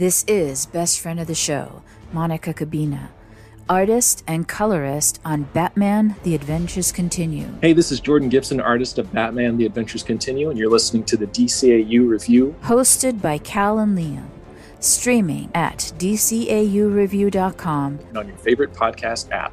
This is best friend of the show, Monica Kubina, artist and colorist on Batman The Adventures Continue. Hey, this is Jordan Gibson, artist of Batman The Adventures Continue, and you're listening to the DCAU review. Hosted by Cal and Liam. Streaming at DCAUreview.com and on your favorite podcast app.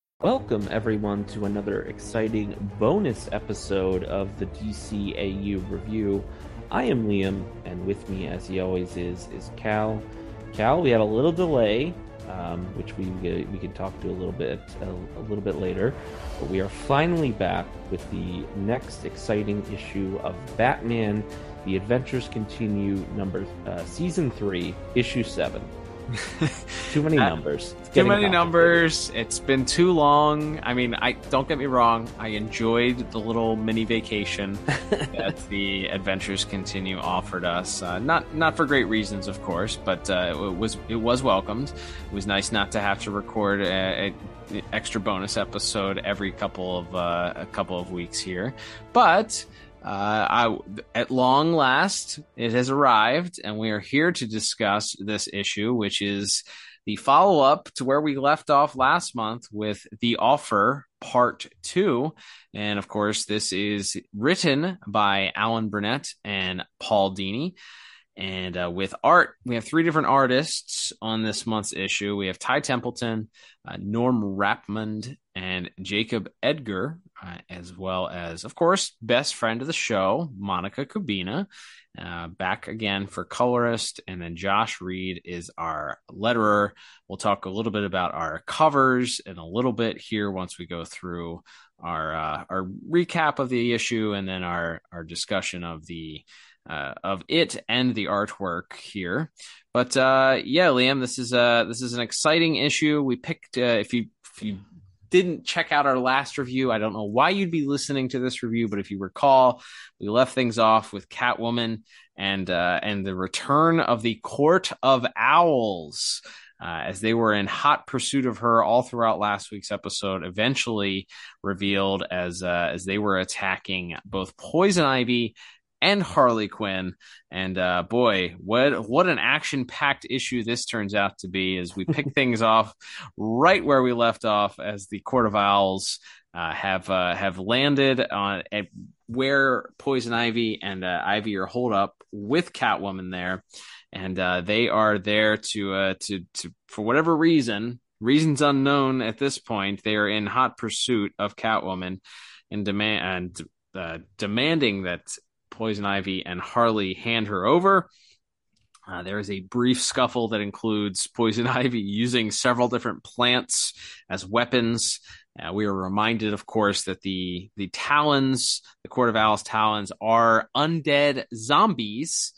Welcome, everyone, to another exciting bonus episode of the DCAU review. I am Liam, and with me, as he always is, is Cal. Cal, we had a little delay, um, which we we can talk to a little bit a, a, little bit later, but we are finally back with the next exciting issue of Batman: The Adventures Continue, number uh, season three, issue seven. too many uh, numbers. Too many numbers. It's been too long. I mean, I don't get me wrong. I enjoyed the little mini vacation that the Adventures Continue offered us. Uh, not not for great reasons, of course, but uh, it was it was welcomed. It was nice not to have to record a, a extra bonus episode every couple of uh, a couple of weeks here, but I, at long last, it has arrived, and we are here to discuss this issue, which is the follow up to where we left off last month with The Offer Part 2. And of course, this is written by Alan Burnett and Paul Dini. And uh, with art, we have three different artists on this month's issue. We have Ty Templeton, uh, Norm Rapmund, and Jacob Edgar, uh, as well as, of course, best friend of the show, Monica Kubina, uh, back again for colorist. And then Josh Reed is our letterer. We'll talk a little bit about our covers in a little bit here once we go through our uh, our recap of the issue and then our our discussion of the uh, of it and the artwork here. But uh, yeah, Liam, this is uh this is an exciting issue. We picked uh, if you if you didn't check out our last review, I don't know why you'd be listening to this review, but if you recall, we left things off with Catwoman and uh, and the return of the Court of Owls. Uh, as they were in hot pursuit of her all throughout last week's episode, eventually revealed as uh, as they were attacking both Poison Ivy and Harley Quinn. And uh, boy, what what an action packed issue this turns out to be as we pick things off right where we left off as the Court of Owls uh, have uh, have landed on at where Poison Ivy and uh, Ivy are holed up with Catwoman there, and uh, they are there to uh, to to for whatever reason. Reasons unknown at this point, they are in hot pursuit of Catwoman and demand and uh, demanding that Poison Ivy and Harley hand her over. Uh, there is a brief scuffle that includes Poison Ivy using several different plants as weapons. Uh, we are reminded, of course, that the the Talons, the Court of Owls Talons, are undead zombies.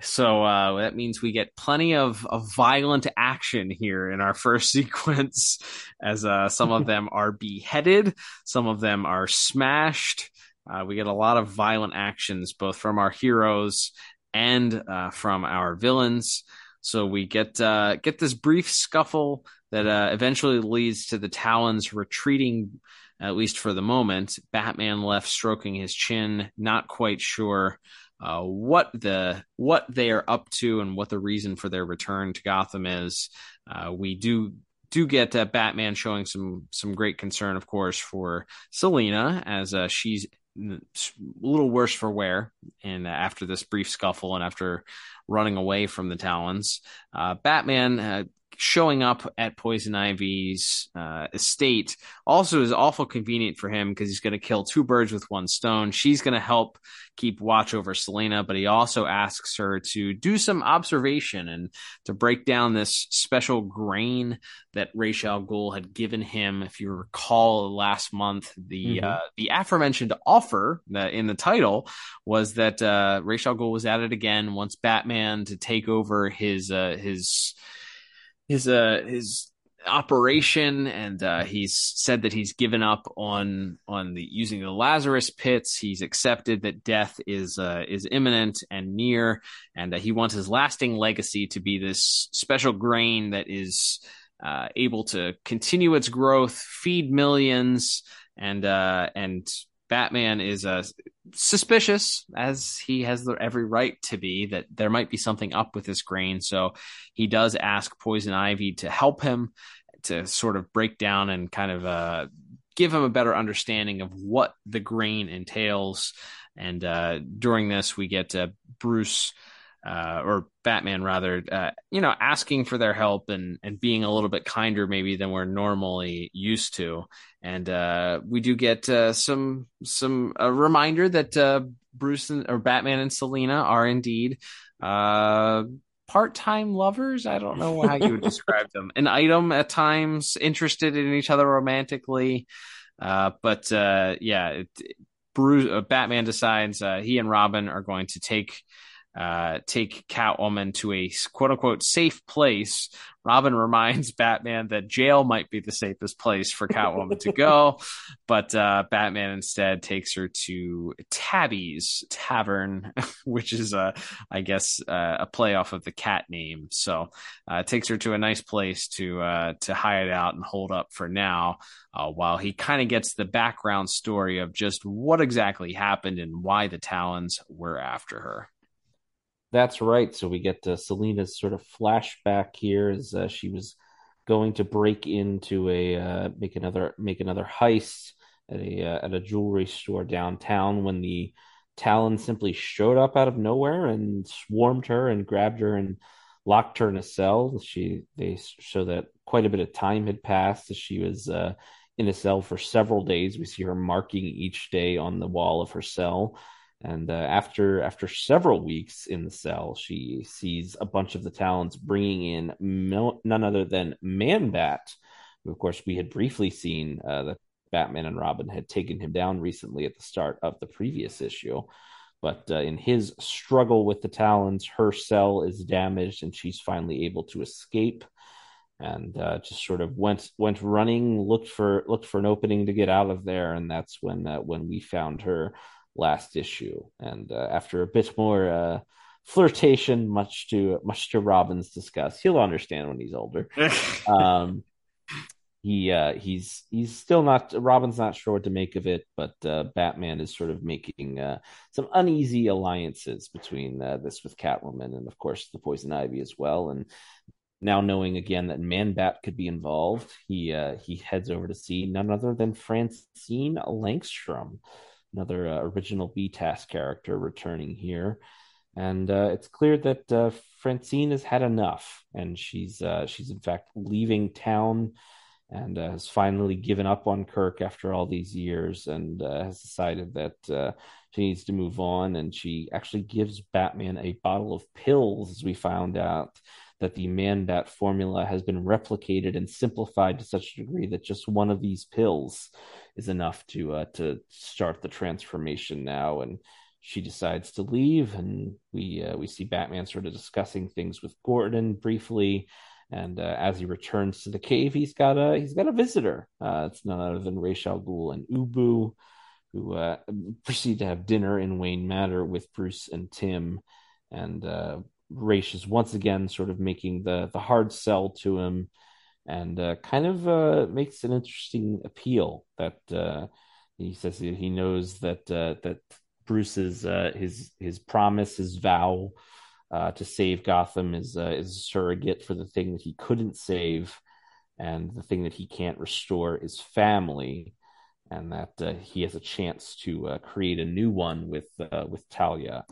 So uh, that means we get plenty of, of violent action here in our first sequence, as uh, some of them are beheaded, some of them are smashed, uh, we get a lot of violent actions, both from our heroes and uh, from our villains. So we get uh, get this brief scuffle that uh, eventually leads to the Talons retreating, at least for the moment. Batman left stroking his chin, not quite sure uh, what the what they are up to and what the reason for their return to Gotham is. Uh, we do do get uh, Batman showing some some great concern, of course, for Selina as uh, she's a little worse for wear. And after this brief scuffle and after running away from the Talons, uh, Batman uh, showing up at Poison Ivy's uh, estate also is awful convenient for him because he's going to kill two birds with one stone. She's going to help keep watch over Selena, but he also asks her to do some observation and to break down this special grain that Ra's al Ghul had given him. If you recall last month, the mm-hmm. uh, the aforementioned offer in the title was that uh, Ra's al Ghul was at it again, wants Batman to take over his uh, his his uh his operation and uh, he's said that he's given up on on the using the Lazarus pits. He's accepted that death is uh, is imminent and near, and uh, he wants his lasting legacy to be this special grain that is uh, able to continue its growth, feed millions, and uh, and Batman is uh, suspicious, as he has every right to be, that there might be something up with this grain. So he does ask Poison Ivy to help him to sort of break down and kind of uh, give him a better understanding of what the grain entails. And uh, during this, we get uh, Bruce uh, or Batman rather, uh, you know, asking for their help and and being a little bit kinder maybe than we're normally used to. And uh, we do get uh, some some a reminder that uh, Bruce and, or Batman and Selena are indeed uh, part-time lovers. I don't know how you would describe them. An item at times, interested in each other romantically. but yeah, it, Bruce, Batman decides he and Robin are going to take uh, take Catwoman to a quote unquote safe place. Robin reminds Batman that jail might be the safest place for Catwoman to go, but uh, Batman instead takes her to Tabby's Tavern, which is, a, I guess, uh, a play off of the cat name. So uh, takes her to a nice place to uh, to hide out and hold up for now, uh, while he kind of gets the background story of just what exactly happened and why the Talons were after her. That's right. So we get uh, Selena's sort of flashback here as uh, she was going to break into a uh, make another make another heist at a uh, at a jewelry store downtown when the Talon simply showed up out of nowhere and swarmed her and grabbed her and locked her in a cell. She they show that quite a bit of time had passed as she was uh, in a cell for several days. We see her marking each day on the wall of her cell. And uh, after after several weeks in the cell, she sees a bunch of the Talons bringing in no, none other than Man-Bat, who, of course, we had briefly seen uh, that Batman and Robin had taken him down recently at the start of the previous issue. But uh, in his struggle with the Talons, her cell is damaged, and she's finally able to escape. And uh, just sort of went went running, looked for looked for an opening to get out of there, and that's when uh, when we found her last issue. And uh, after a bit more uh, flirtation, much to much to Robin's disgust, he'll understand when he's older. um, he uh, he's he's still not Robin's not sure what to make of it, but uh, Batman is sort of making uh, some uneasy alliances between uh, this with Catwoman and of course the Poison Ivy as well. And now knowing again that Man Bat could be involved, he uh, he heads over to see none other than Francine Langstrom, another uh, original BTAS character returning here. And uh, it's clear that uh, Francine has had enough, and she's uh, she's in fact leaving town, and uh, has finally given up on Kirk after all these years, and uh, has decided that she needs to move on. And she actually gives Batman a bottle of pills, as we found out that the Man Bat formula has been replicated and simplified to such a degree that just one of these pills is enough to uh, to start the transformation now. And she decides to leave, and we uh, we see Batman sort of discussing things with Gordon briefly. And uh, as he returns to the cave, he's got a he's got a visitor. Uh, it's none other than Ra's al Ghul and Ubu, who uh, proceed to have dinner in Wayne Manor with Bruce and Tim. And uh, Ra's is once again sort of making the the hard sell to him and uh, kind of uh, makes an interesting appeal that uh, he says he knows that uh, that Bruce's uh, his his promise, his vow uh, to save Gotham is is a surrogate for the thing that he couldn't save, and the thing that he can't restore is family, and that he has a chance to create a new one with with Talia.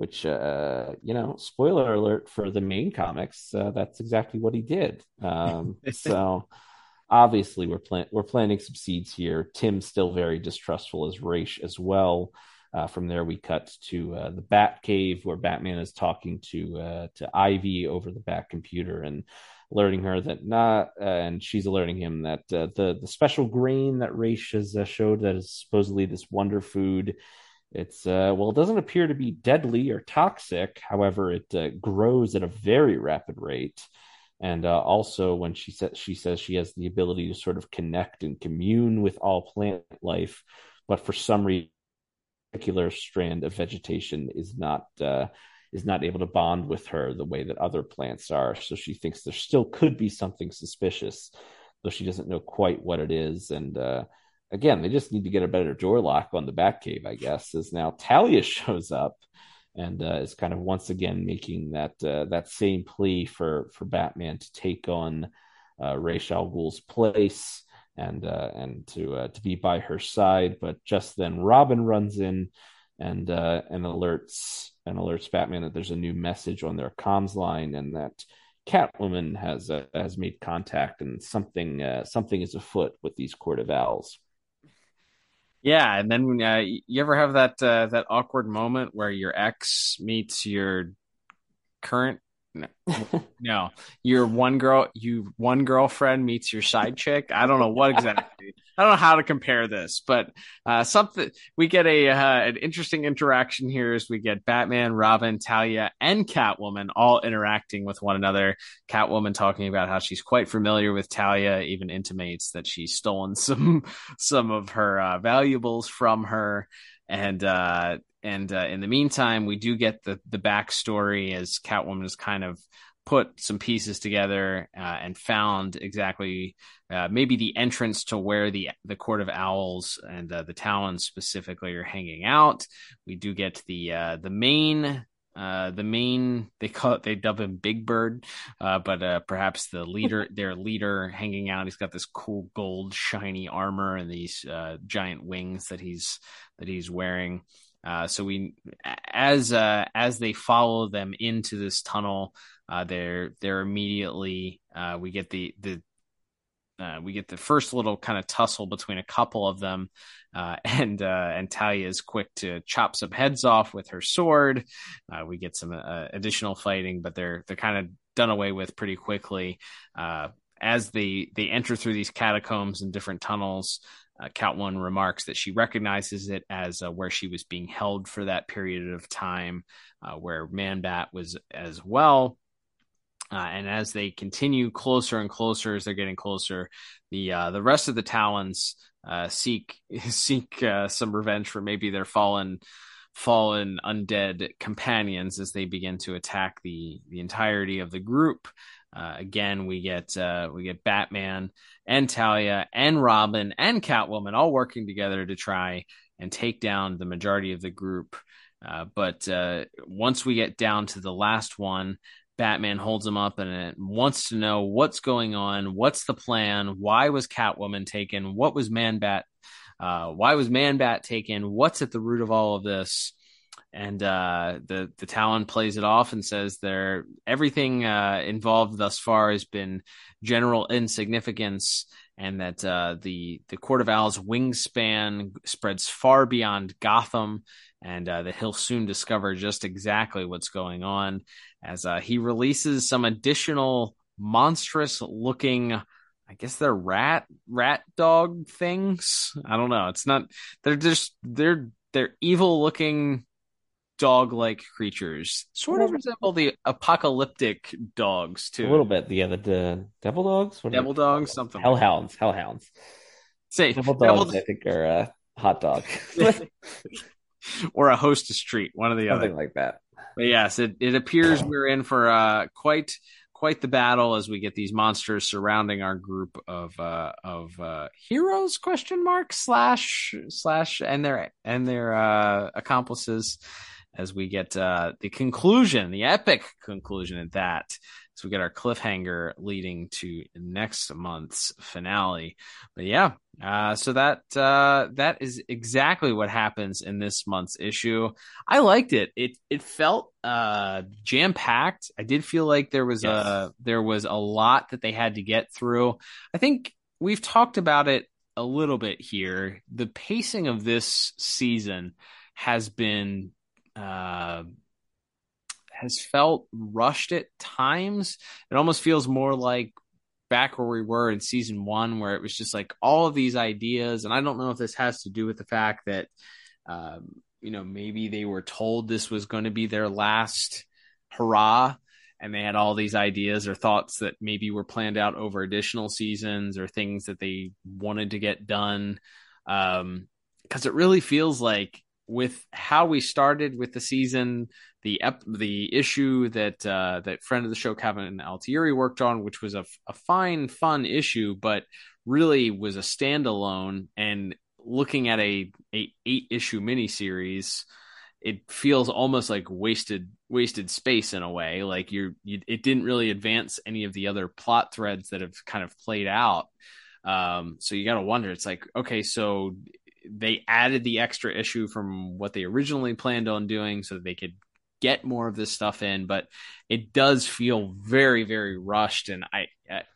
Which uh, you know, spoiler alert for the main comics, uh, that's exactly what he did. Um, so obviously we're plant we're planting some seeds here. Tim's still very distrustful as Ra's as well. Uh, from there, we cut to uh, the Bat Cave, where Batman is talking to uh, to Ivy over the Bat computer and alerting her that not, uh, and she's alerting him that uh, the the special grain that Ra's has uh, showed that is supposedly this wonder food. It's well, it doesn't appear to be deadly or toxic. However, it grows at a very rapid rate. And also, when she says she says she has the ability to sort of connect and commune with all plant life, but for some reason particular strand of vegetation is not uh, is not able to bond with her the way that other plants are. So she thinks there still could be something suspicious, though she doesn't know quite what it is. And uh, again, they just need to get a better door lock on the Batcave, I guess. As now Talia shows up and uh, is kind of once again making that uh, that same plea for for Batman to take on uh, Ra's al Ghul's place and uh, and to uh, to be by her side. But just then, Robin runs in and uh, and alerts and alerts Batman that there's a new message on their comms line and that Catwoman has uh, has made contact and something something is afoot with these Court of Owls. Yeah, and then uh, you ever have that uh, that awkward moment where your ex meets your current no, no. Your one girl, you one girlfriend meets your side chick. I don't know what exactly. I don't know how to compare this, but uh, something we get a uh, an interesting interaction here as we get Batman, Robin, Talia, and Catwoman all interacting with one another. Catwoman talking about how she's quite familiar with Talia, even intimates that she's stolen some some of her uh, valuables from her and uh, and uh, in the meantime, we do get the the backstory as Catwoman has kind of put some pieces together uh, and found exactly uh, maybe the entrance to where the the Court of Owls and uh, the Talons specifically are hanging out. We do get the uh, the main uh, the main they call it they dub him Big Bird, uh, but uh, perhaps the leader, their leader, hanging out. He's got this cool gold shiny armor and these uh, giant wings that he's that he's wearing. Uh, so we, as uh, as they follow them into this tunnel, uh, they're they're immediately uh, we get the the uh, we get the first little kind of tussle between a couple of them, uh, and and Talia is quick to chop some heads off with her sword. we get some additional fighting, but they're they're kind of done away with pretty quickly as they they enter through these catacombs and different tunnels. Uh, One remarks that she recognizes it as uh, where she was being held for that period of time, uh, where Manbat was as well. Uh, and as they continue closer and closer, as they're getting closer, the uh, the rest of the Talons uh, seek seek some revenge for maybe their fallen fallen undead companions as they begin to attack the the entirety of the group. Uh, again, we get uh, we get Batman and Talia and Robin and Catwoman all working together to try and take down the majority of the group. Uh, but uh, once we get down to the last one, Batman holds him up and wants to know what's going on, what's the plan, why was Catwoman taken, what was Manbat, uh, why was Manbat taken, what's at the root of all of this? And uh, the the Talon plays it off and says there everything uh, involved thus far has been general insignificance, and that uh, the the Court of Owl's wingspan spreads far beyond Gotham, and uh, that he'll soon discover just exactly what's going on as uh, he releases some additional monstrous looking. I guess they're rat rat dog things. I don't know. It's not. They're just they're they're evil looking dog like creatures. Sort of resemble the apocalyptic dogs too. A little bit. Yeah, the, the devil dogs? What devil dogs, something. Hellhounds. Like Hellhounds. Say devil dogs, devil... I think are a hot dog. or a hostess treat, one of the Something other. like that. But yes, it, it appears we're in for uh, quite quite the battle as we get these monsters surrounding our group of uh, of uh, heroes question mark slash slash and their and their uh, accomplices as we get uh, the conclusion, the epic conclusion at that. So we get our cliffhanger leading to next month's finale. But yeah, uh, so that uh, that is exactly what happens in this month's issue. I liked it. It it felt uh, jam packed. I did feel like there was yes. a there was a lot that they had to get through. I think we've talked about it a little bit here. The pacing of this season has been uh, has felt rushed at times. It almost feels more like back where we were in season one, where it was just like all of these ideas. And I don't know if this has to do with the fact that, um, you know, maybe they were told this was going to be their last hurrah and they had all these ideas or thoughts that maybe were planned out over additional seasons or things that they wanted to get done. Um, because it really feels like with how we started with the season, the ep- the issue that uh, that friend of the show Kevin and Altieri worked on, which was a, a fine, fun issue, but really was a standalone. And looking at a, a eight issue miniseries, it feels almost like wasted wasted space in a way. Like you're you, it didn't really advance any of the other plot threads that have kind of played out. Um, so you got to wonder. It's like okay, so they added the extra issue from what they originally planned on doing so that they could get more of this stuff in but it does feel very very rushed. And i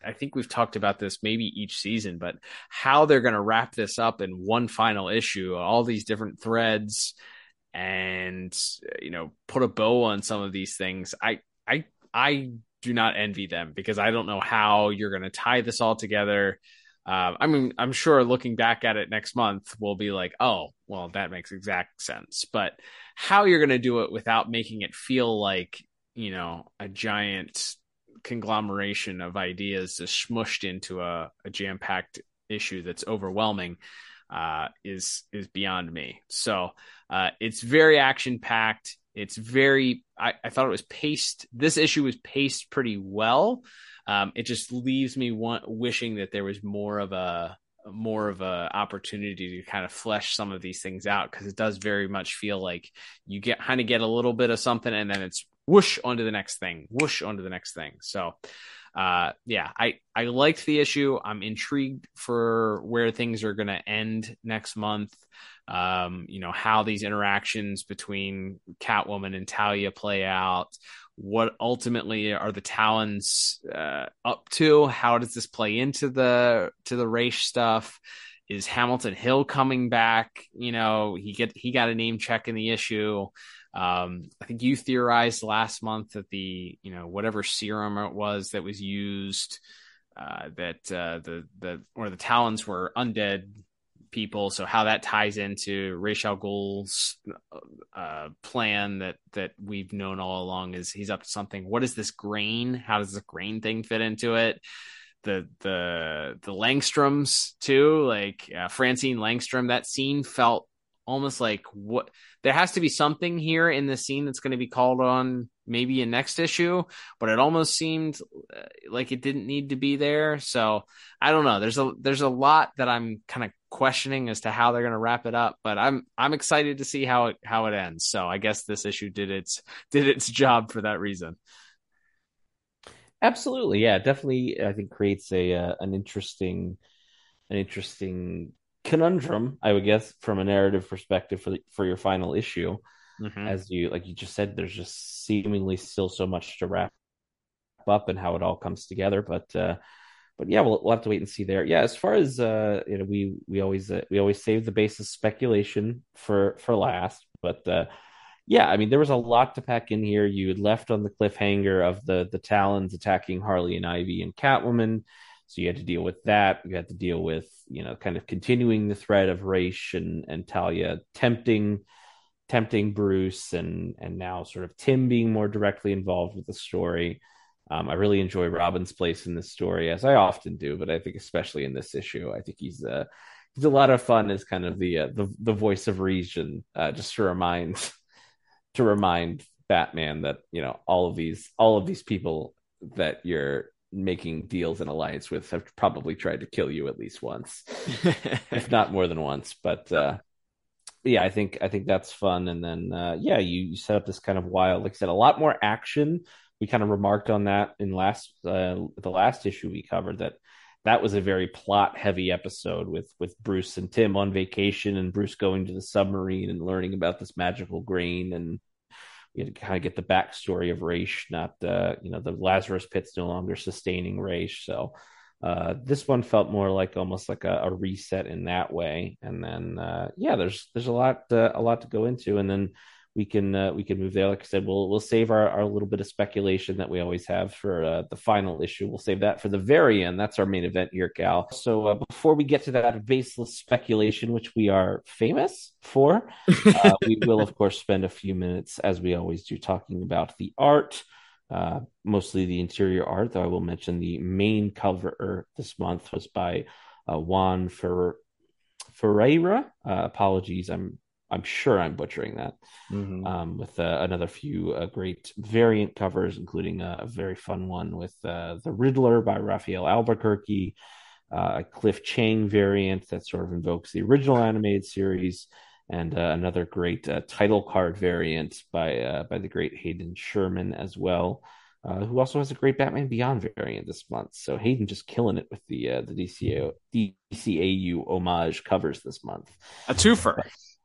i think we've talked about this maybe each season but how they're going to wrap this up in one final issue all these different threads and you know put a bow on some of these things i i i do not envy them because i don't know how you're going to tie this all together uh, I mean, I'm sure looking back at it next month, we'll be like, oh, well, that makes exact sense. But how you're going to do it without making it feel like, you know, a giant conglomeration of ideas just smushed into a, a jam packed issue that's overwhelming uh, is is beyond me. So uh, it's very action packed. It's very. I, I thought it was paced. This issue was paced pretty well. Um, it just leaves me want, wishing that there was more of a more of a opportunity to kind of flesh some of these things out because it does very much feel like you get kind of get a little bit of something and then it's whoosh onto the next thing, whoosh onto the next thing. So uh yeah i i liked the issue i'm intrigued for where things are going to end next month um you know how these interactions between catwoman and talia play out what ultimately are the Talons uh, up to? How does this play into the to the Ra's stuff? Is Hamilton Hill coming back? You know, he get he got a name check in the issue. Um, I think you theorized last month that the you know whatever serum it was that was used uh, that uh, the the or the Talons were undead people. So how that ties into Ra's al uh, plan that that we've known all along is he's up to something. What is this grain? How does the grain thing fit into it? The the the Langstroms too, like uh, Francine Langstrom. That scene felt almost like what there has to be something here in the scene that's going to be called on maybe a next issue but it almost seemed uh, like it didn't need to be there. So i don't know. There's a there's a lot that i'm kind of questioning as to how they're going to wrap it up but i'm i'm excited to see how it how it ends. So i guess this issue did its did its job for that reason. Absolutely. Yeah definitely i think creates a uh, an interesting an interesting conundrum, I would guess, from a narrative perspective for the, for your final issue. Mm-hmm. As you like you just said, there's just seemingly still so much to wrap up and how it all comes together. But uh, but yeah, we'll, we'll have to wait and see there. Yeah, as far as uh, you know, we we always uh, we always save the basis speculation for for last. But uh, yeah, I mean, there was a lot to pack in here. You had left on the cliffhanger of the the Talons attacking Harley and Ivy and Catwoman. So you had to deal with that. You had to deal with, you know, kind of continuing the threat of Ra's and, and Talia tempting tempting Bruce and and now sort of Tim being more directly involved with the story. Um, I really enjoy Robin's place in this story, as I often do, but I think especially in this issue, I think he's uh, he's a lot of fun as kind of the uh, the the voice of reason, uh, just to remind to remind Batman that you know all of these all of these people that you're making deals and alliance with have probably tried to kill you at least once, if not more than once. But uh, yeah, I think I think that's fun. And then uh, yeah, you, you set up this kind of wild, like I said, a lot more action. We kind of remarked on that in last uh, the last issue we covered that that was a very plot heavy episode with with Bruce and Tim on vacation and Bruce going to the submarine and learning about this magical grain and you kind of get the backstory of Ra's, not the you know the Lazarus Pit's no longer sustaining Ra's, so uh, this one felt more like almost like a, a reset in that way. And then uh, yeah, there's there's a lot uh, a lot to go into, and then we can uh, we can move there. Like I said, we'll we'll save our, our little bit of speculation that we always have for uh, the final issue. We'll save that for the very end. That's our main event here, Cal. So uh, before we get to that baseless speculation, which we are famous for, uh, we will of course spend a few minutes, as we always do, talking about the art uh, mostly the interior art. Though I will mention the main cover this month was by uh, Juan Fer- Ferreyra. Uh, apologies, I'm I'm sure I'm butchering that. Mm-hmm. Um, with uh, another few uh, great variant covers, including a, a very fun one with uh, the Riddler by Rafael Albuquerque, a Cliff Chiang variant that sort of invokes the original animated series and uh, another great uh, title card variant by uh, by the great Hayden Sherman as well, uh, who also has a great Batman Beyond variant this month. So Hayden just killing it with the uh, the DCAU, DCAU homage covers this month. A twofer.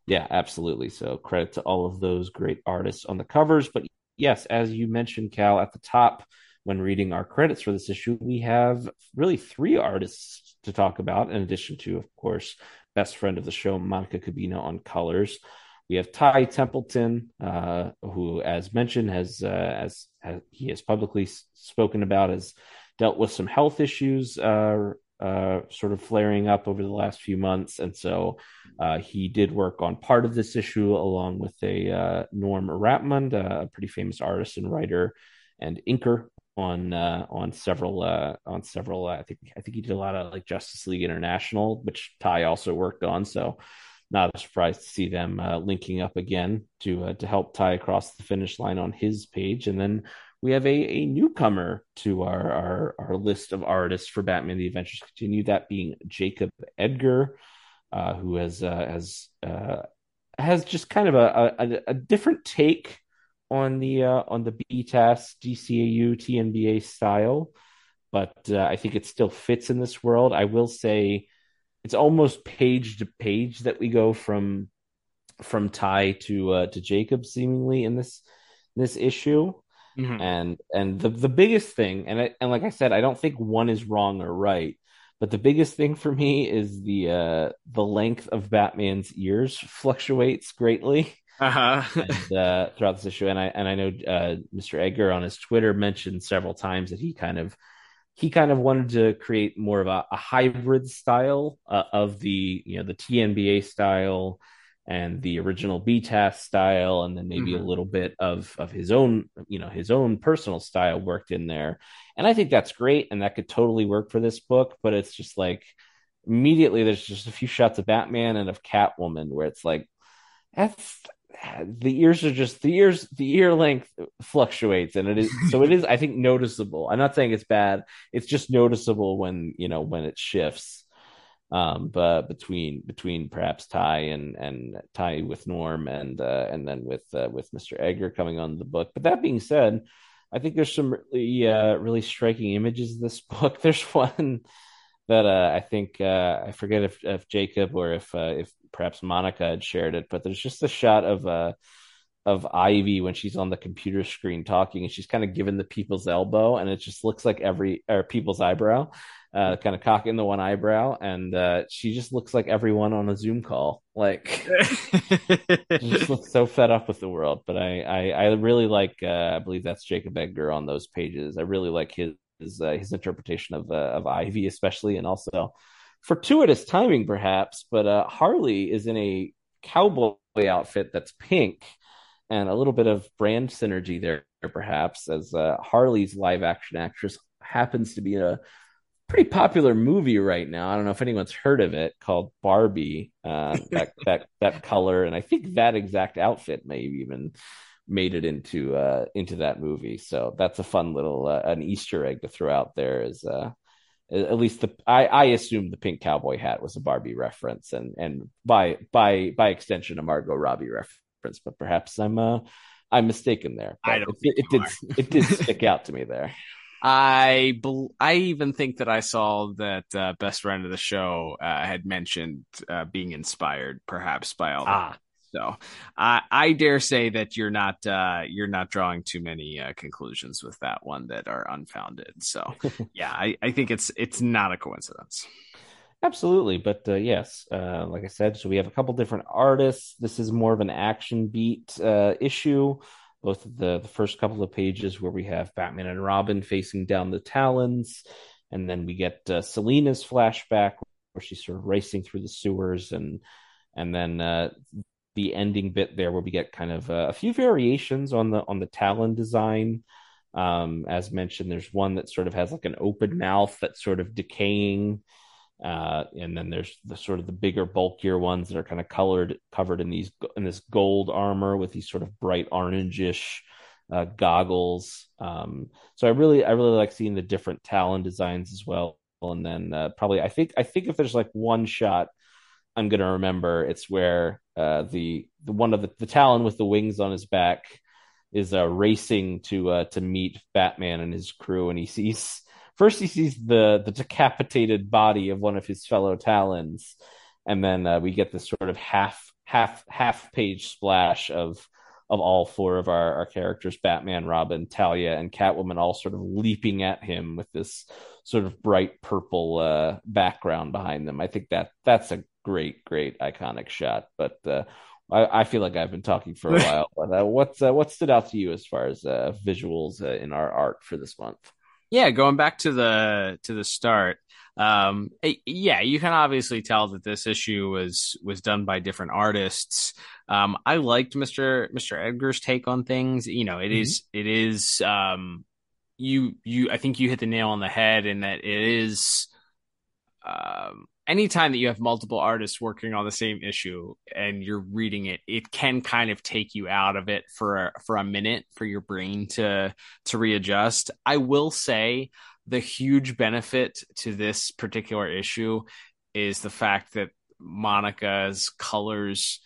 Yeah, absolutely. So credit to all of those great artists on the covers. But yes, as you mentioned, Cal, at the top when reading our credits for this issue, we have really three artists to talk about, in addition to, of course, best friend of the show, Monica Kubina on colors. We have Ty Templeton, uh, who, as mentioned, has, uh, as, has, he has publicly spoken about, has dealt with some health issues, uh, uh, sort of flaring up over the last few months, and so uh, he did work on part of this issue along with a uh, Norm Rapmund, a pretty famous artist and writer and inker on uh, on several uh, on several. I think I think he did a lot of like Justice League International, which Ty also worked on. So not a surprise to see them linking up again to to help Ty across the finish line on his page. And then we have a, a newcomer to our, our our list of artists for Batman: The Adventures Continue. That being Jacob Edgar, uh, who has has has just kind of a, a, a different take on the uh, on the BTAS DCAU TNBA style, but uh, I think it still fits in this world. I will say it's almost page to page that we go from from Ty to uh, to Jacob seemingly in this this issue. Mm-hmm. And and the the biggest thing, and I, and like I said, I don't think one is wrong or right, but the biggest thing for me is the uh the length of Batman's ears fluctuates greatly uh-huh. and, uh, throughout this issue. And I and I know uh, Mr. Edgar on his Twitter mentioned several times that he kind of he kind of wanted to create more of a, a hybrid style uh, of the you know the TNBA style and the original BTAS style, and then maybe mm-hmm. a little bit of of his own you know his own personal style worked in there. And I think that's great, and that could totally work for this book. But it's just like immediately there's just a few shots of Batman and of Catwoman where it's like that's the ears are just the ears the ear length fluctuates and it is so it is i think noticeable i'm not saying it's bad it's just noticeable when you know when it shifts um but between between perhaps ty and and ty with norm and uh and then with uh, with mr edgar coming on the book. But that being said i think there's some really uh really striking images in this book. There's one that uh, I think uh, I forget if, if Jacob or if uh, if perhaps Monica had shared it, but there's just a shot of of Ivy when she's on the computer screen talking, and she's kind of given the people's elbow, and it just looks like every or people's eyebrow, uh, kind of cocking the one eyebrow, and uh, she just looks like everyone on a Zoom call. Like, just looks so fed up with the world. But I I, I really like uh, I believe that's Jacob Edgar on those pages. I really like his his, uh, his interpretation of uh, of Ivy, especially, and also fortuitous timing, perhaps. But uh, Harley is in a cowboy outfit that's pink, and a little bit of brand synergy there, perhaps, as uh, Harley's live action actress happens to be in a pretty popular movie right now. I don't know if anyone's heard of it called Barbie. Uh, that that that color, and I think that exact outfit may have even made it into uh into that movie so that's a fun little uh, an easter egg to throw out there. Is uh at least the I, I assume the pink cowboy hat was a Barbie reference and and by by by extension a Margot Robbie reference, but perhaps I'm uh I'm mistaken there. I don't. It, it did it did stick out to me there. I I even think that I saw that uh, best friend of the show uh, had mentioned uh, being inspired, perhaps by all. Ah. So I I dare say that you're not uh, you're not drawing too many uh, conclusions with that one that are unfounded. So yeah, I, I think it's it's not a coincidence. Absolutely, but uh, yes, uh, like I said, so we have a couple different artists. This is more of an action beat uh, issue. Both the the first couple of pages where we have Batman and Robin facing down the Talons, and then we get uh, Selina's flashback where she's sort of racing through the sewers, and and then uh, the ending bit there where we get kind of a, a few variations on the on the Talon design. Um, as mentioned, there's one that sort of has like an open mouth that's sort of decaying. Uh, and then there's the sort of the bigger, bulkier ones that are kind of colored, covered in these in this gold armor with these sort of bright orangish uh, goggles. Um, so I really, I really like seeing the different Talon designs as well. And then uh, probably, I think, I think if there's like one shot I'm gonna remember, it's where uh, the the one of the, the Talon with the wings on his back is uh, racing to uh, to meet Batman and his crew, and he sees first he sees the the decapitated body of one of his fellow Talons, and then uh, we get this sort of half half half page splash of of all four of our, our characters batman robin talia and catwoman all sort of leaping at him with this sort of bright purple uh, background behind them. I think that that's a great great iconic shot but uh, I, I, feel like I've been talking for a while. But uh, what's uh, what stood out to you as far as uh, visuals uh, in our art for this month? Yeah, going back to the to the start, um, yeah, you can obviously tell that this issue was was done by different artists. Um, I liked Mister Mister Edgar's take on things. You know, it mm-hmm. is it is um, you you I think you hit the nail on the head in that it is um anytime that you have multiple artists working on the same issue and you're reading it it can kind of take you out of it for a, for a minute for your brain to to readjust. I will say the huge benefit to this particular issue is the fact that monica's colors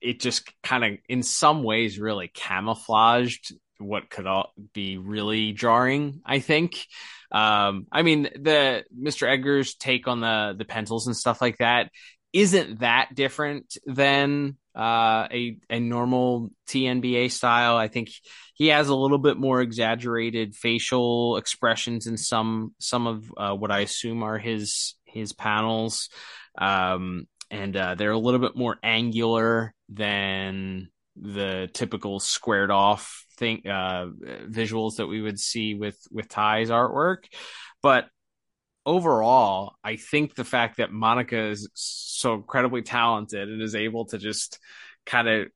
it just kind of in some ways really camouflaged what could all be really jarring i think um, I mean, the Mr. Edgar's take on the the pencils and stuff like that isn't that different than uh, a a normal TNBA style. I think he has a little bit more exaggerated facial expressions in some some of uh, what I assume are his his panels, um, and uh, they're a little bit more angular than the typical squared off thing uh, visuals that we would see with with Ty's artwork, but overall, I think the fact that Monica is so incredibly talented and is able to just kind of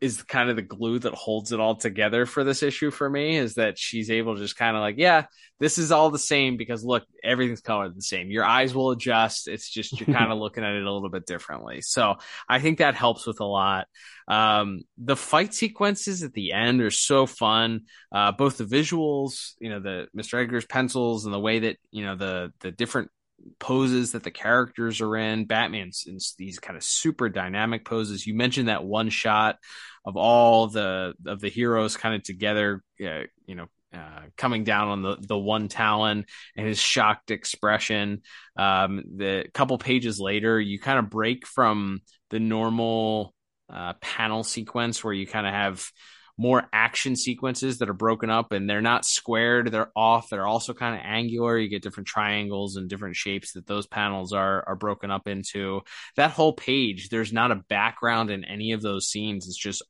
is kind of the glue that holds it all together for this issue for me is that she's able to just kind of like, yeah, this is all the same because look, everything's colored the same. Your eyes will adjust. It's just you're kind of looking at it a little bit differently. So I think that helps with a lot. Um, the fight sequences at the end are so fun. Uh, both the visuals, you know, the Mr. Edgar's pencils and the way that, you know, the, the different poses that the characters are in. Batman's in these kind of super dynamic poses. You mentioned that one shot of all the of the heroes kind of together, uh, you know, uh, coming down on the the one Talon and his shocked expression. Um, the couple pages later, you kind of break from the normal uh, panel sequence where you kind of have more action sequences that are broken up and they're not squared they're off they're also kind of angular. You get different triangles and different shapes that those panels are are broken up into. That whole page there's not a background in any of those scenes. It's just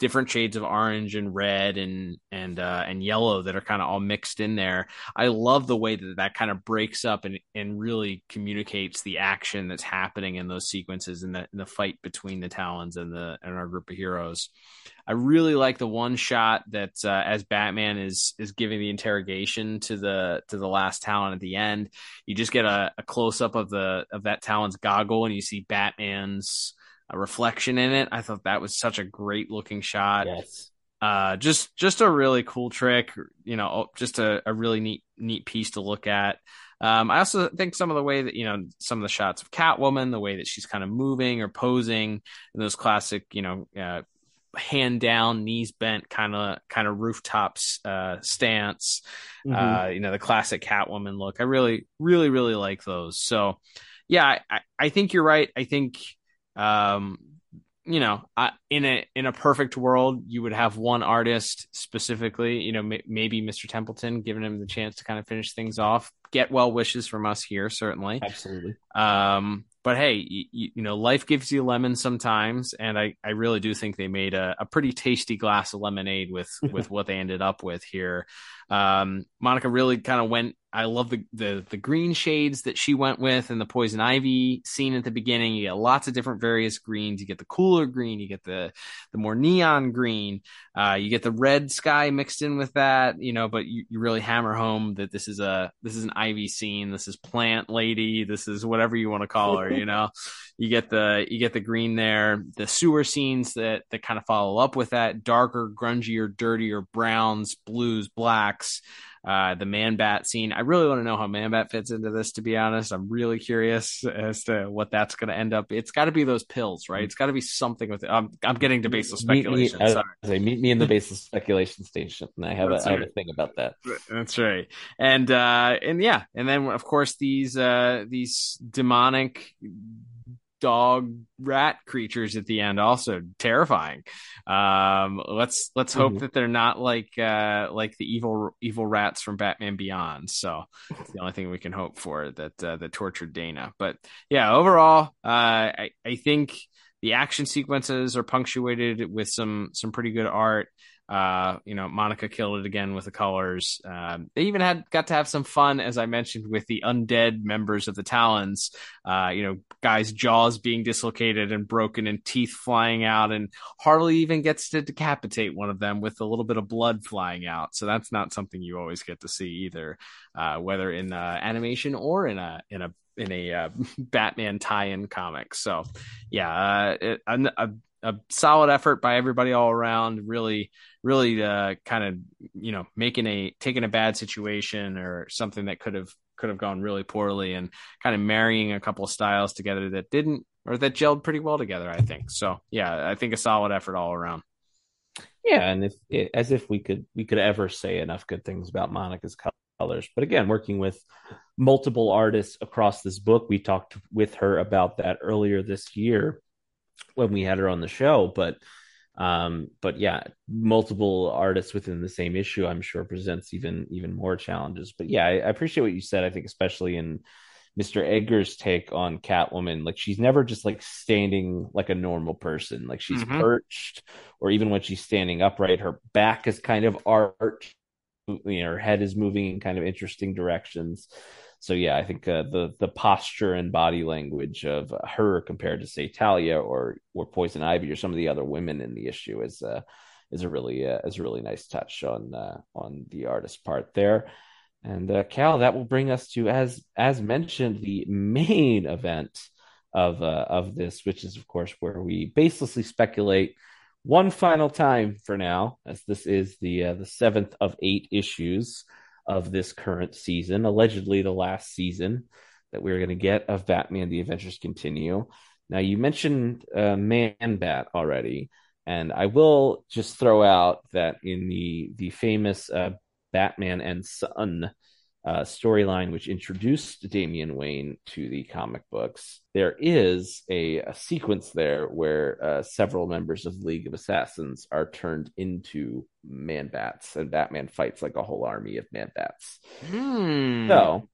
different shades of orange and red and and uh, and yellow that are kind of all mixed in there. I love the way that that kind of breaks up and and really communicates the action that's happening in those sequences and the, the fight between the Talons and the and our group of heroes. I really like the one shot that uh, as Batman is is giving the interrogation to the to the last Talon at the end. You just get a, a close up of the of that Talon's goggle and you see Batman's a reflection in it. I thought that was such a great looking shot. Yes. uh, just just a really cool trick. You know, just a, a really neat neat piece to look at. Um, I also think some of the way that you know some of the shots of Catwoman, the way that she's kind of moving or posing, in those classic you know uh, hand down, knees bent kind of kind of rooftops uh, stance. Mm-hmm. Uh, you know the classic Catwoman look. I really really really like those. So yeah, I, I think you're right. I think um, you know, I, in a in a perfect world, you would have one artist specifically. You know, m- maybe Mr. Templeton, giving him the chance to kind of finish things off. Get well wishes from us here, certainly. Absolutely. Um, but hey, you, you, know, life gives you lemons sometimes, and I, I really do think they made a, a pretty tasty glass of lemonade with with what they ended up with here. Um, Monica really kind of went I love the, the the green shades that she went with and the poison ivy scene at the beginning. You get lots of different various greens. You get the cooler green, you get the the more neon green, uh, you get the red sky mixed in with that, you know, but you, you really hammer home that this is a this is an ivy scene, this is plant lady, this is whatever you want to call her, you know. You get the you get the green there, the sewer scenes that that kind of follow up with that, darker, grungier, dirtier browns, blues, blacks uh, the man bat scene. I really want to know how man bat fits into this, to be honest. I'm really curious as to what that's going to end up. It's got to be those pills, right? It's got to be something with it. I'm, I'm getting to baseless speculation. Meet me, Sorry. Say, meet me in the baseless speculation station. And I have, a, I have a thing about that. That's right. And, uh, and yeah. And then, of course, these, uh, these demonic dog rat creatures at the end also terrifying. Um let's let's hope mm-hmm. that they're not like uh like the evil evil rats from batman beyond. So it's the only thing we can hope for that uh, that tortured dana. But yeah overall uh i i think the action sequences are punctuated with some some pretty good art uh, you know, Monica killed it again with the colors. Um, they even had got to have some fun, as I mentioned, with the undead members of the Talons. Uh, you know, guys' jaws being dislocated and broken, and teeth flying out, and Harley even gets to decapitate one of them with a little bit of blood flying out. So that's not something you always get to see either, uh, whether in uh, animation or in a in a in a Batman tie-in comic. So, yeah, it, a, a, a solid effort by everybody all around. Really, really, uh, kind of you know making a taking a bad situation or something that could have could have gone really poorly and kind of marrying a couple styles together that didn't or that gelled pretty well together. I think so. Yeah, I think a solid effort all around. Yeah, and if as if we could we could ever say enough good things about Monica's colors, but again, working with multiple artists across this book, we talked with her about that earlier this year when we had her on the show, but um, but yeah, multiple artists within the same issue, I'm sure presents even even more challenges. But yeah, I, I appreciate what you said. I think especially in Mr. Edgar's take on Catwoman, like she's never just like standing like a normal person. Like she's mm-hmm. perched, or even when she's standing upright, her back is kind of arched. You know, her head is moving in kind of interesting directions so yeah, I think uh, the the posture and body language of her compared to say Talia or or Poison Ivy or some of the other women in the issue is uh, is a really uh, is a really nice touch on uh, on the artist's part there. And uh, Cal, that will bring us to as as mentioned the main event of uh, of this, which is of course where we baselessly speculate one final time for now, as this is the the seventh of eight issues of this current season, allegedly the last season that we're going to get of Batman: The Adventures Continue. Now, you mentioned uh, Man Bat already, and I will just throw out that in the the famous uh, Batman and Son uh, storyline, which introduced Damian Wayne to the comic books, there is a, a sequence there where uh, several members of the League of Assassins are turned into man bats, and Batman fights like a whole army of man bats. Hmm. So,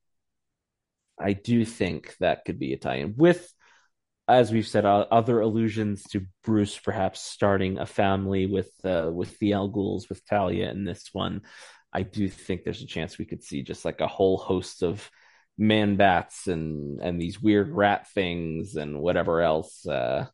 I do think that could be a tie-in with, as we've said, uh, other allusions to Bruce perhaps starting a family with uh, with the al Ghuls, with Talia in this one. I do think there's a chance we could see just like a whole host of man bats and and these weird rat things and whatever else uh,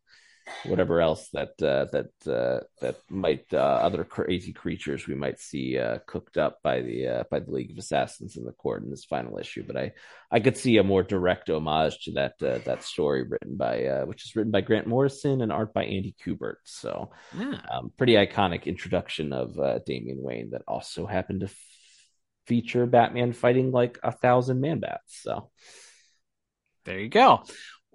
whatever else that uh, that uh, that might uh, other crazy creatures we might see uh, cooked up by the uh, by the League of Assassins in the court in this final issue. But I I could see a more direct homage to that uh, that story written by which is written by Grant Morrison and art by Andy Kubert. So yeah. um, pretty iconic introduction of Damian Wayne that also happened to f- feature Batman fighting like a thousand man bats. So there you go.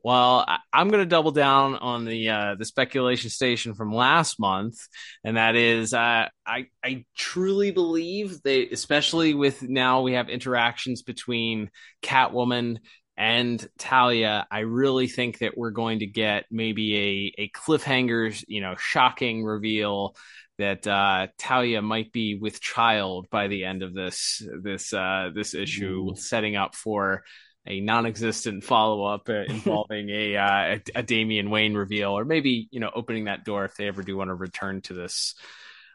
Well, I, am going to double down on the uh, the speculation station from last month, and that is, uh, I I truly believe they, especially with now we have interactions between Catwoman and Talia. I really think that we're going to get maybe a a cliffhanger, you know, shocking reveal that uh, Talia might be with child by the end of this this uh, this issue, setting up for a non-existent follow-up uh, involving a, uh, a, a Damian Wayne reveal, or maybe you know opening that door if they ever do want to return to this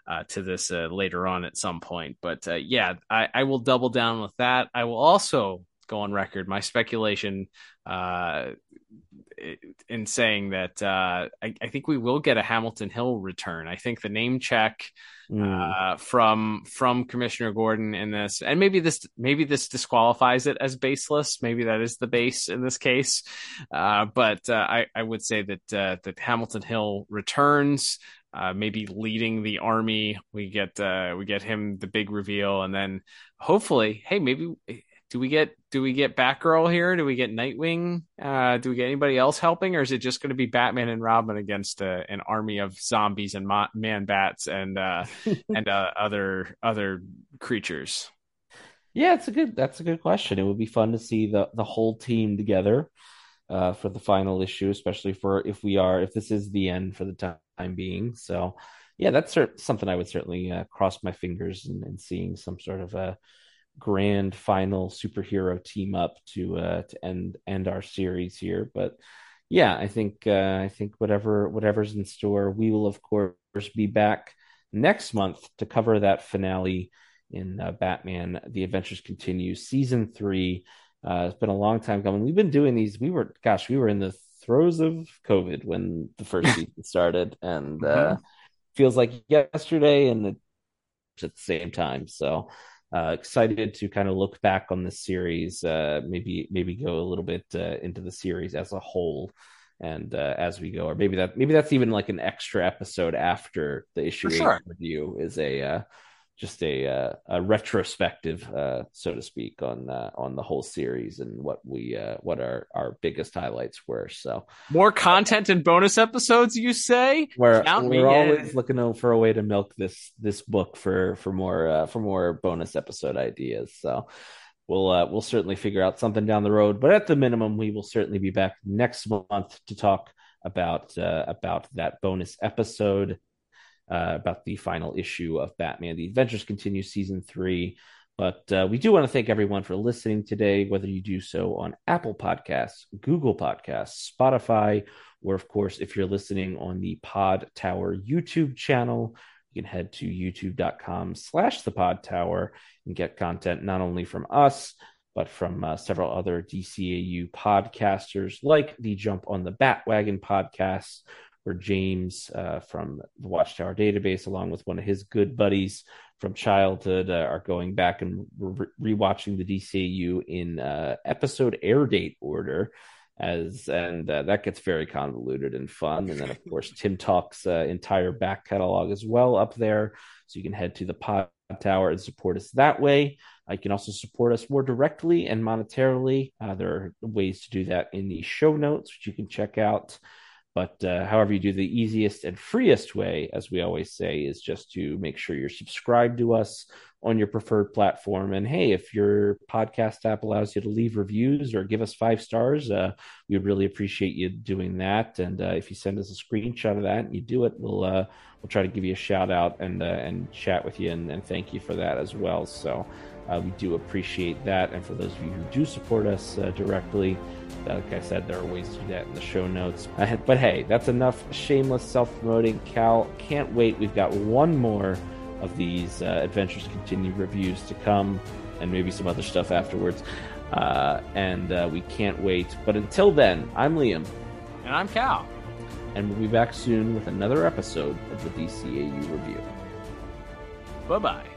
uh, to this uh, later on at some point. But uh, yeah, I, I, will double down with that. I will also go on record my speculation uh, in saying that I, I, think we will get a Hamilton Hill return. I think the name check mm. uh, from from Commissioner Gordon in this, and maybe this maybe this disqualifies it as baseless. Maybe that is the base in this case, uh, but uh, I I would say that uh, that Hamilton Hill returns. Uh, maybe leading the army, we get uh, we get him the big reveal, and then hopefully, hey, maybe do we get do we get Batgirl here? Do we get Nightwing? Uh, do we get anybody else helping, or is it just going to be Batman and Robin against uh, an army of zombies and mo- man bats and uh, and uh, other other creatures? Yeah, it's a good that's a good question. It would be fun to see the the whole team together uh, for the final issue, especially for if we are if this is the end for the time being. So, yeah, that's something I would certainly uh, cross my fingers and, and seeing some sort of a grand final superhero team up to uh to end end our series here. But yeah i think uh i think whatever whatever's in store we will of course be back next month to cover that finale in uh, batman the adventures continue season three. Uh it's been a long time coming. We've been doing these we were gosh we were in the throes of covid when the first season started. And uh mm-hmm. feels like yesterday and the, at the same time. So uh, excited to kind of look back on the series, uh, maybe maybe go a little bit uh, into the series as a whole, and uh, as we go, or maybe that maybe that's even like an extra episode after the issue sure. review is a uh, just a uh, a retrospective, uh, so to speak, on uh, on the whole series and what we uh, what our our biggest highlights were. So more content and bonus episodes, you say? We're Count we're always in. looking for a way to milk this this book for for more uh, for more bonus episode ideas. So we'll uh, we'll certainly figure out something down the road. But at the minimum, we will certainly be back next month to talk about about that bonus episode uh, about the final issue of Batman. The Adventures Continue season three. But uh, we do want to thank everyone for listening today, whether you do so on Apple Podcasts, Google Podcasts, Spotify, or of course, if you're listening on the Pod Tower YouTube channel, you can head to youtube.com slash the pod tower and get content not only from us, but from uh, several other DCAU podcasters like the Jump on the Batwagon podcast, where James uh, from the Watchtower database, along with one of his good buddies from childhood, uh, are going back and re- rewatching the DCU in uh, episode air date order. As and uh, that gets very convoluted and fun, and then of course Timm Talk's uh, entire back catalog as well up there, so you can head to the Pod Tower and support us that way. Uh, you can also support us more directly and monetarily. there are ways to do that in the show notes, which you can check out. But uh, however you do the easiest and freest way, as we always say, is just to make sure you're subscribed to us on your preferred platform. And hey, if your podcast app allows you to leave reviews or give us five stars, uh, we would really appreciate you doing that. And uh, if you send us a screenshot of that and you do it, we'll uh, we'll try to give you a shout out and uh, and chat with you and, and thank you for that as well. So. Uh, we do appreciate that. And for those of you who do support us uh, directly, like I said, there are ways to do that in the show notes. Uh, but hey, that's enough shameless self promoting. Cal, can't wait. We've got one more of these uh, Adventures Continue reviews to come, and maybe some other stuff afterwards. Uh, and uh, we can't wait. But until then, I'm Liam. And I'm Cal. and we'll be back soon with another episode of the DCAU review. Bye bye.